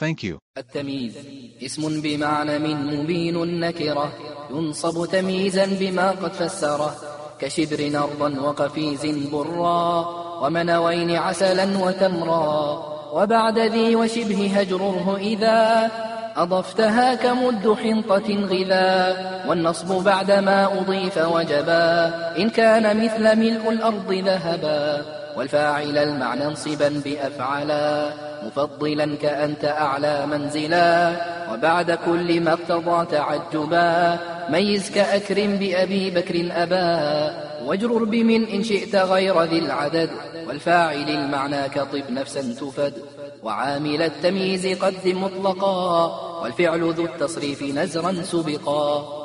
Thank you. التمييز. اسم بمعنى من مبين النكرة ينصب تمييزا بما قد فسره كشبر أرضا وقفيز برا. ومنوين عسلا وتمرا. وبعد ذي وشبه هجره إذا. أضفتها كمد حنطة غذا. والنصب بعدما أضيف وجبا. إن كان مثل ملء الأرض ذهبا. والفاعل المعنى انصبا بأفعلا مفضلا كأنت أعلى منزلا. وبعد كل ما اقتضى تعجبا ميز كأكرم بأبي بكر أبا. واجرر بمن إن شئت غير ذي العدد والفاعل المعنى كطب نفسا تفد. وعامل التمييز قد مطلقا والفعل ذو التصريف نزرا سبقا.